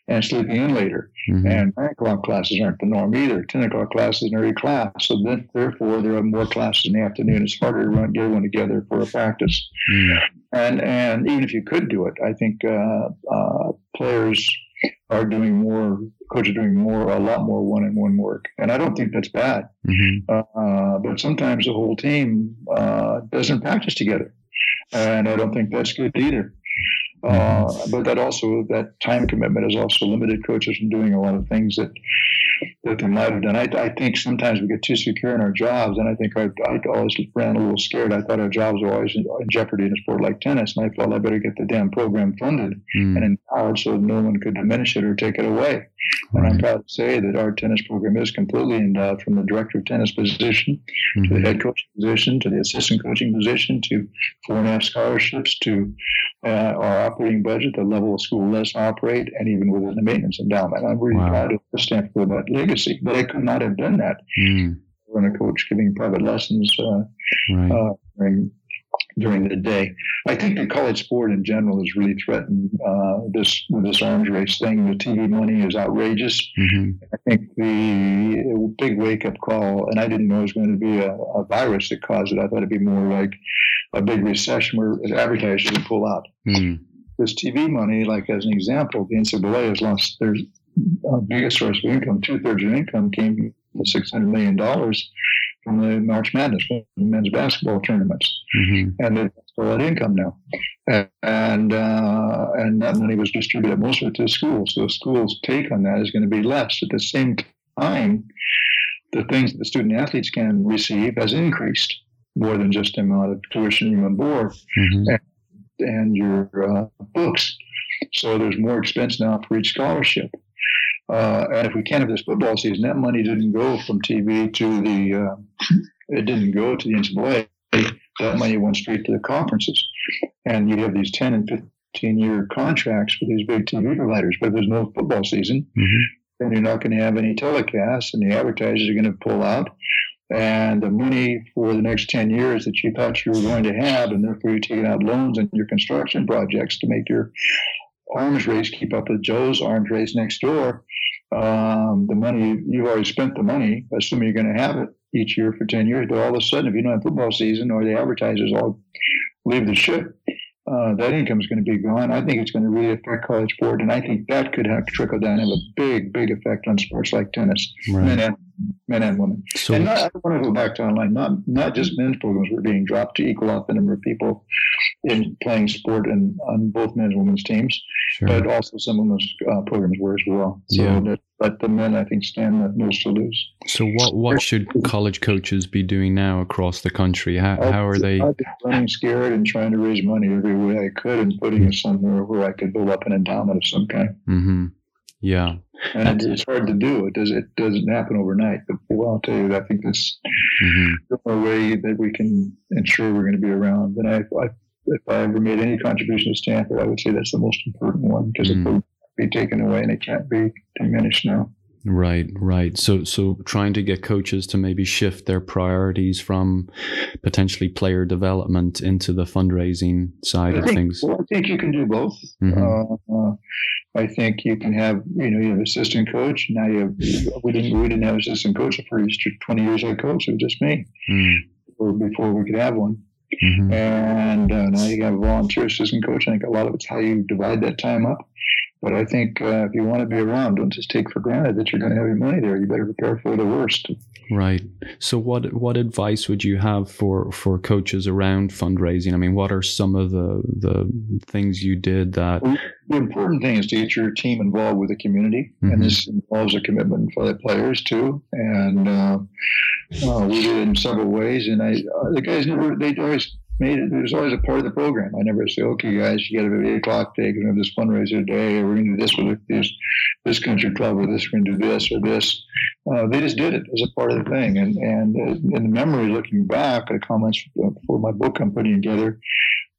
and sleeping in later. Mm-hmm. And nine o'clock classes aren't the norm either. Ten o'clock classes an early class, so then therefore there are more classes in the afternoon. It's harder to run get everyone together for a practice. Mm-hmm. And and even if you could do it, I think uh, uh, players are doing more, coaches are doing more, a lot more one-on-one work, and I don't think that's bad. Mm-hmm. Uh, but sometimes the whole team uh, doesn't practice together, and I don't think that's good either. Uh, but that also that time commitment has also limited coaches from doing a lot of things that that they might have done. I, I think sometimes we get too secure in our jobs, and I think I, I always ran a little scared. I thought our jobs were always in, in, jeopardy in a sport like tennis, and I felt I better get the damn program funded mm. and empowered so no one could diminish it or take it away. And I'm proud to say that our tennis program is completely endowed from the director of tennis position mm-hmm. to the mm-hmm. head coaching position to the assistant coaching position to four and a half scholarships to uh, our operating budget, the level of school lets operate, and even within the maintenance endowment. I'm really wow. proud of Stanford for that legacy, but I could not have done that. Mm. When a coach giving private lessons uh, right. uh, during during the day. I think the college sport in general has really threatened uh, this this arms race thing. The TV money is outrageous. Mm-hmm. I think the big wake up call, and I didn't know it was going to be a, a, virus that caused it. I thought it'd be more like a big recession where advertisers would pull out. Mm. This TV money, like as an example, the NCAA has lost their uh, biggest source of income. Two thirds of income came from the six hundred million dollars from the March Madness, the men's basketball tournaments, mm-hmm. and it's all that income now. And uh, and that money was distributed most of it to schools. So the schools' take on that is going to be less. At the same time, the things that the student athletes can receive has increased more than just the amount of tuition and board mm-hmm. and, and, your uh, books. So there's more expense now for each scholarship. Uh, and if we can't have this football season, that money didn't go from TV to the, uh, it didn't go to the NCAA. That money went straight to the conferences. And you have these 10 and 15 year contracts for these big TV providers. But if there's no football season, mm-hmm. then you're not going to have any telecasts, and the advertisers are going to pull out. And the money for the next 10 years that you thought you were going to have, and therefore you're taking out loans in your construction projects to make your arms race keep up with Joe's arms race next door um, the money you've already spent the money, assuming you're going to have it each year for ten years. But all of a sudden, if you don't have football season or the advertisers all leave the ship, uh, that income is going to be gone. I think it's going to really affect college sport, and I think that could have trickle down and have a big, big effect on sports like tennis, right. men and men and women. So and not, I want to go back to online. Not not just men's programs were being dropped to equal out the number of people in playing sport and on both men's and women's teams, sure. but also some women's uh, programs were as well. So yeah. that, let the men, I think, stand the most to lose. So, what what should college coaches be doing now across the country? How, how are they? I've been running scared and trying to raise money every way I could and putting it somewhere where I could build up an endowment of some kind. Mm-hmm. Yeah. And it's, it's hard to do. It does. It doesn't happen overnight. But well, I'll tell you, I think that's mm-hmm. only way that we can ensure we're going to be around. And I, I, if I ever made any contribution to Stanford, I would say that's the most important one because mm-hmm. it will be taken away and it can't be diminished now. Right, right. So, so trying to get coaches to maybe shift their priorities from potentially player development into the fundraising side I of think, things. Well, I think you can do both. Mm-hmm. Uh, uh, I think you can have, you know, you have assistant coach. Now you have, we didn't, we didn't have assistant coach for 20 years I coached. It was just me mm. or before we could have one. Mm-hmm. And uh, now you have volunteer assistant coach. I think a lot of it's how you divide that time up. But I think uh, if you want to be around, don't just take for granted that you're going to have your money there. You better prepare for the worst. Right. So, what what advice would you have for for coaches around fundraising? I mean, what are some of the the things you did that? Well, the important thing is to get your team involved with the community, mm-hmm. and this involves a commitment for the players too. And uh, uh, we did it in several ways. And I, uh, the guys never they always made it. It was always a part of the program. I never say, "Okay, guys, you got to be eight o'clock today. We're going to have this fundraiser today, or we're going to do this with this this country club, or this. We're going to do this or this." Uh, they just did it as a part of the thing. And and uh, in the memory, looking back, at the comments for my book I'm putting together,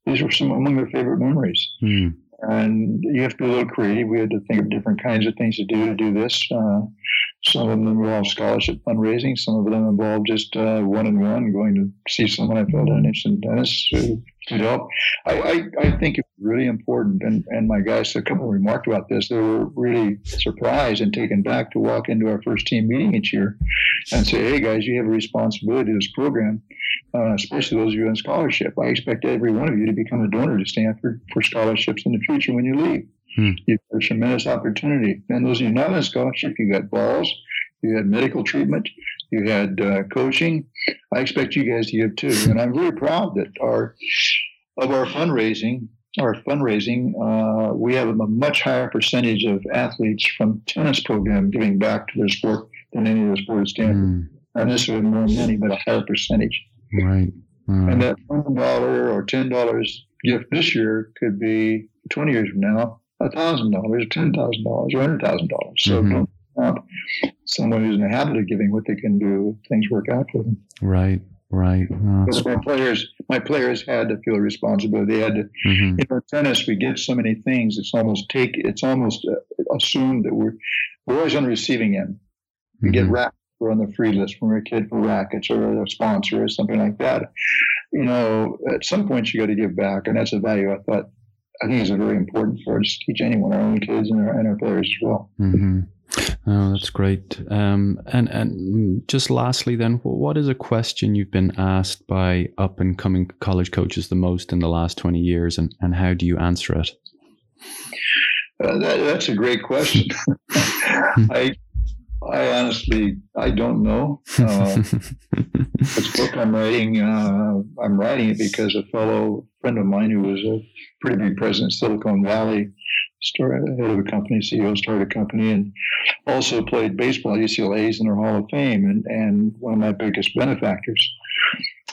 these were some among their favorite memories. Mm. And you have to be a little creative. We had to think of different kinds of things to do to do this. Uh, some of them involve scholarship fundraising. Some of them involve just one on one, going to see someone I felt an interest in Dennis who could help. I, I, I think it's really important, and, and my guys, a couple remarked about this. They were really surprised and taken back to walk into our first team meeting each year and say, hey, guys, you have a responsibility to this program, uh, especially those of you in scholarship. I expect every one of you to become a donor to Stanford for scholarships in the future when you leave. Hmm. You've got a tremendous opportunity. And those of you not in scholarship, you got balls, you had medical treatment, you had uh, coaching. I expect you guys to give too. And I'm very proud that our of our fundraising, our fundraising, uh, we have a much higher percentage of athletes from tennis program giving back to their sport than any other sport at Stanford. Mm. And this is more money, but a higher percentage. Right. right. And that one dollar or ten dollars gift this year could be twenty years from now thousand dollars, ten thousand dollars, or hundred thousand dollars. So mm-hmm. don't someone who's in the habit of giving what they can do. Things work out for them. Right. Right. Oh, my players, my players had to feel responsibility. They had to, mm-hmm. you know, tennis. We get so many things. It's almost take. It's almost uh, assumed that we're we're always on the receiving end. We mm-hmm. get rackets. We're on the free list when we're a kid for rackets or a sponsor or something like that. You know, at some point you got to give back, and that's a value. I thought I think it's very important for us to teach anyone, our own kids and our, and our players as well. Mm-hmm. Oh, that's great. Um, and and just lastly, then, what is a question you've been asked by up and coming college coaches the most in the last twenty years, and, and how do you answer it? Uh, that, that's a great question. I I honestly I don't know. Uh, this book I'm writing, uh, I'm writing it because a fellow friend of mine who was a pretty big president of Silicon Valley, started head of a company, CEO, started a company, and also played baseball at UCLA's in their Hall of Fame, and and one of my biggest benefactors.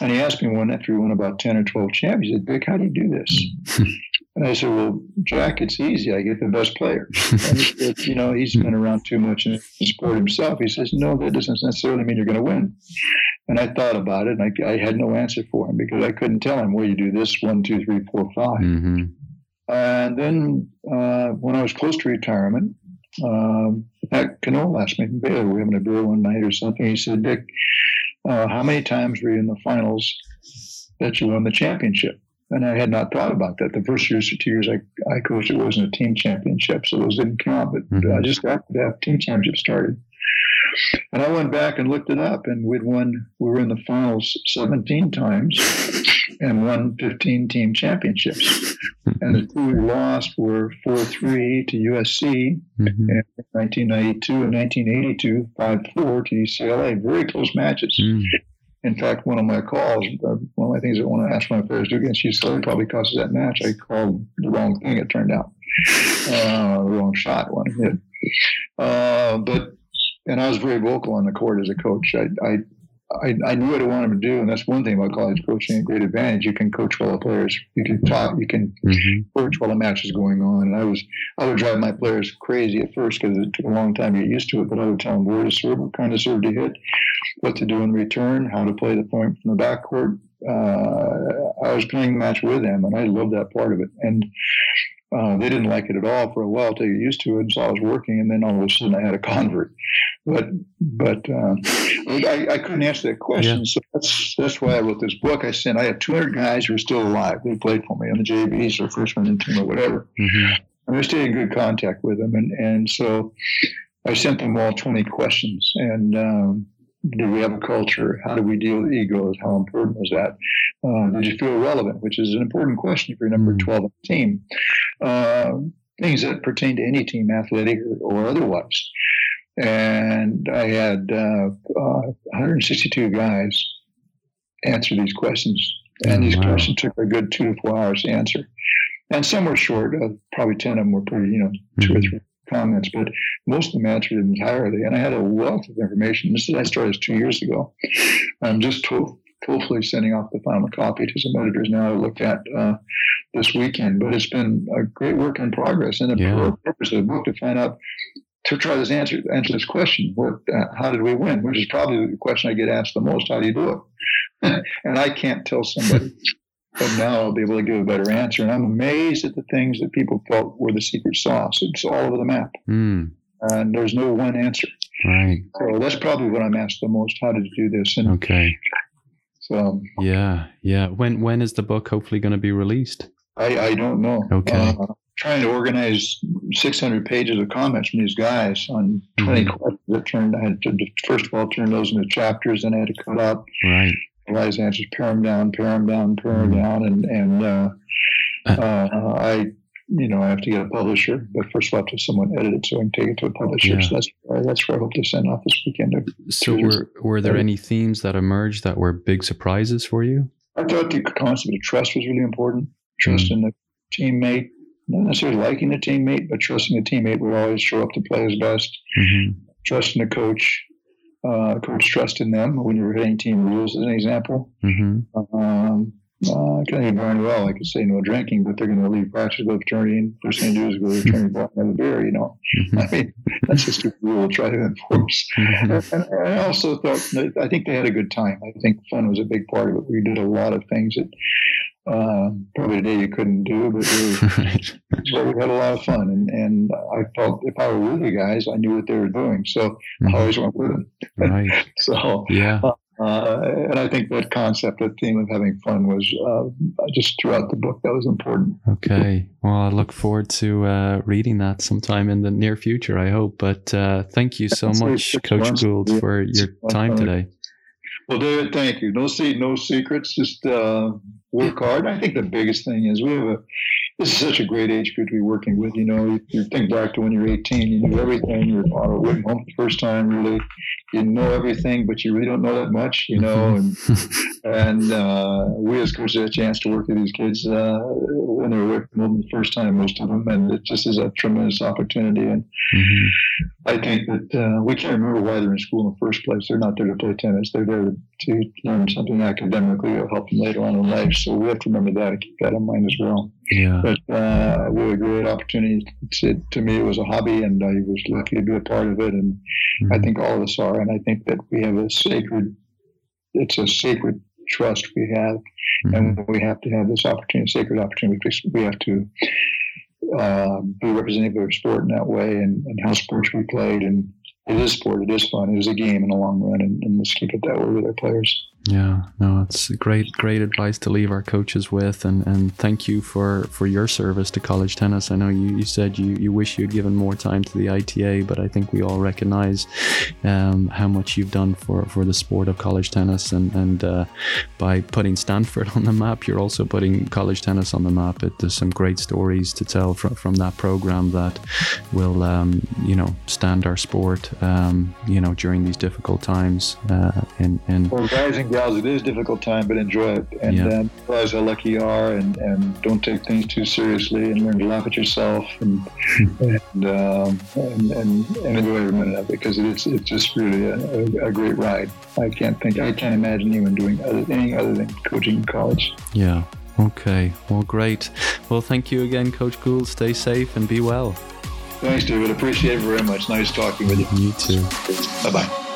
And he asked me one after he won about ten or twelve champions. He said, "Vic, how do you do this?" And I said, Well, Jack, it's easy. I get the best player. said, you know, he's been around too much in the sport himself. He says, No, that doesn't necessarily mean you're going to win. And I thought about it, and I, I, had no answer for him because I couldn't tell him, Well, you do this one, two, three, four, five. Mm-hmm. And then uh, when I was close to retirement, um, Pat Cano asked me Baylor, we were having a beer one night or something. He said, Dick, uh, how many times were you in the finals that you won the championship? And I had not thought about that. The first years or two years I, I coached, it wasn't a team championship, so those didn't count. But mm-hmm. I just got that team championship started. And I went back and looked it up, and we'd won, we were in the finals 17 times and won 15 team championships. And the two we lost were 4 3 to USC mm-hmm. in 1992 and 1982, 5 4 to UCLA. Very close matches. Mm. In fact, one of my calls, uh, one of my things I want to ask my players to do against UCLA probably causes that match. I called the wrong thing, it turned out. Uh, the wrong shot, one hit. Uh, but, and I was very vocal on the court as a coach. I, I, I, I knew what I wanted to do, and that's one thing about college coaching. A great advantage: you can coach while the players, you can talk, you can mm-hmm. coach while the match is going on. And I was, I would drive my players crazy at first because it took a long time to get used to it. But I would tell them where to serve, what kind of serve to hit, what to do in return, how to play the point from the backcourt. Uh, I was playing the match with them, and I loved that part of it. And uh, they didn't like it at all for a while to get used to it. And so I was working, and then all of a sudden I had a convert. But but uh, I, I, couldn't answer that question, yeah. so that's that's why I wrote this book. I sent I have 200 guys who are still alive. They played for me on the JVs or freshman team or whatever. Mm-hmm. And I stayed in good contact with them, and and so I sent them all 20 questions, and um, do we have a culture? How do we deal with egos? How important is that? Uh, did you feel relevant? Which is an important question for number mm. 12 on the team. Uh, things that pertain to any team, athletic or, or otherwise. And I had uh, 162 uh, guys answer these questions. And these wow. questions took a good two to four hours to answer. And some were short, uh, probably 10 of them were pretty, you know, 2 mm-hmm. or three comments, but most of them answered entirely. And I had a wealth of information. This is, I started two years ago. I'm just to- hopefully sending off the final copy to some editors now to look at uh, this weekend. But it's been a great work in progress. And the yeah. purpose of the book to find out to try this answer answer this question: what, uh, how did we win? Which is probably the question I get asked the most. How do you do it? and I can't tell somebody but now I'll be able to give a better answer. And I'm amazed at the things that people felt were the secret sauce. It's all over the map. Mm. And there's no one answer. Right. So that's probably what I'm asked the most. How did you do this? And okay. So yeah, yeah. When when is the book hopefully going to be released? I, I don't know. Okay. Uh, trying to organize 600 pages of comments from these guys on 20 mm-hmm. questions that turned. I had to first of all turn those into chapters, and I had to cut out right wise answers, pare them down, pare them down, pare them mm-hmm. down, and and uh, uh, I, you know, I have to get a publisher, but first of all, I have to have someone edit it so I can take it to a publisher. Yeah. So that's where, that's where I hope to send off this weekend. So were were there any themes that emerged that were big surprises for you? I thought the concept of trust was really important. Trust mm. in the teammate, not necessarily liking the teammate, but trusting the teammate will always show up to play his best. Mm-hmm. Trusting the coach, uh, coach trust in them when you're hitting team rules, as an example. Mm-hmm. Um, uh, I can very well. I could say no drinking, but they're going to leave practice, go to fraternity, and first thing to do is go to fraternity bar and have a beer. You know, mm-hmm. I mean that's just a rule to try to enforce. Mm-hmm. And, and, I also thought I think they had a good time. I think fun was a big part of it. We did a lot of things that um, probably today you couldn't do, but we, we had a lot of fun. And, and I felt if I were with the guys, I knew what they were doing. So mm-hmm. I always went with them. Right. so, yeah. Uh, uh, and I think that concept, that theme of having fun was uh, just throughout the book. That was important. Okay. Well, I look forward to uh, reading that sometime in the near future, I hope. But uh, thank you so much, Coach Gould, for your time today. Well, David, thank you. No, see, no secrets. Just uh, work hard. I think the biggest thing is we have a. This is such a great age group to be working with. You know, you, you think back to when you're 18, you knew everything. You're on a way home the first time, really you know everything, but you really don't know that much, you know. And and uh, we as coaches had a chance to work with these kids uh, when they were away from home the first time, most of them, and it just is a tremendous opportunity. And mm-hmm. I think that uh, we can't remember why they're in school in the first place. They're not there to play tennis; they're there to learn something academically or help them later on in life. So we have to remember that and keep that in mind as well. Yeah. But uh, we a great opportunity. To, to me, it was a hobby, and I was lucky to be a part of it. And mm-hmm. I think all of us are. And I think that we have a sacred, it's a sacred trust we have. Mm-hmm. And we have to have this opportunity, sacred opportunity. We have to uh, be representative of our sport in that way and, and how sports we played. And it is sport, it is fun, it is a game in the long run. And, and let's keep it that way with our players. Yeah, no, it's great, great advice to leave our coaches with, and, and thank you for, for your service to college tennis. I know you, you said you, you wish you'd given more time to the ITA, but I think we all recognize um, how much you've done for, for the sport of college tennis, and and uh, by putting Stanford on the map, you're also putting college tennis on the map. It, there's some great stories to tell from, from that program that will um, you know stand our sport um, you know during these difficult times uh, in in. Well, gals, it is a difficult time, but enjoy it and Yeah. um, realize how lucky you are, and, and don't take things too seriously, and learn to laugh at yourself, and and, um, and and and enjoy every minute of it because it's it's just really a, a, a great ride. I can't think, I can't imagine anyone doing other, anything other than coaching in college. Yeah. Okay. Well, great. Well, thank you again, Coach Gould. Stay safe and be well. Thanks, David. Appreciate it very much. Nice talking with you. You too. Bye bye.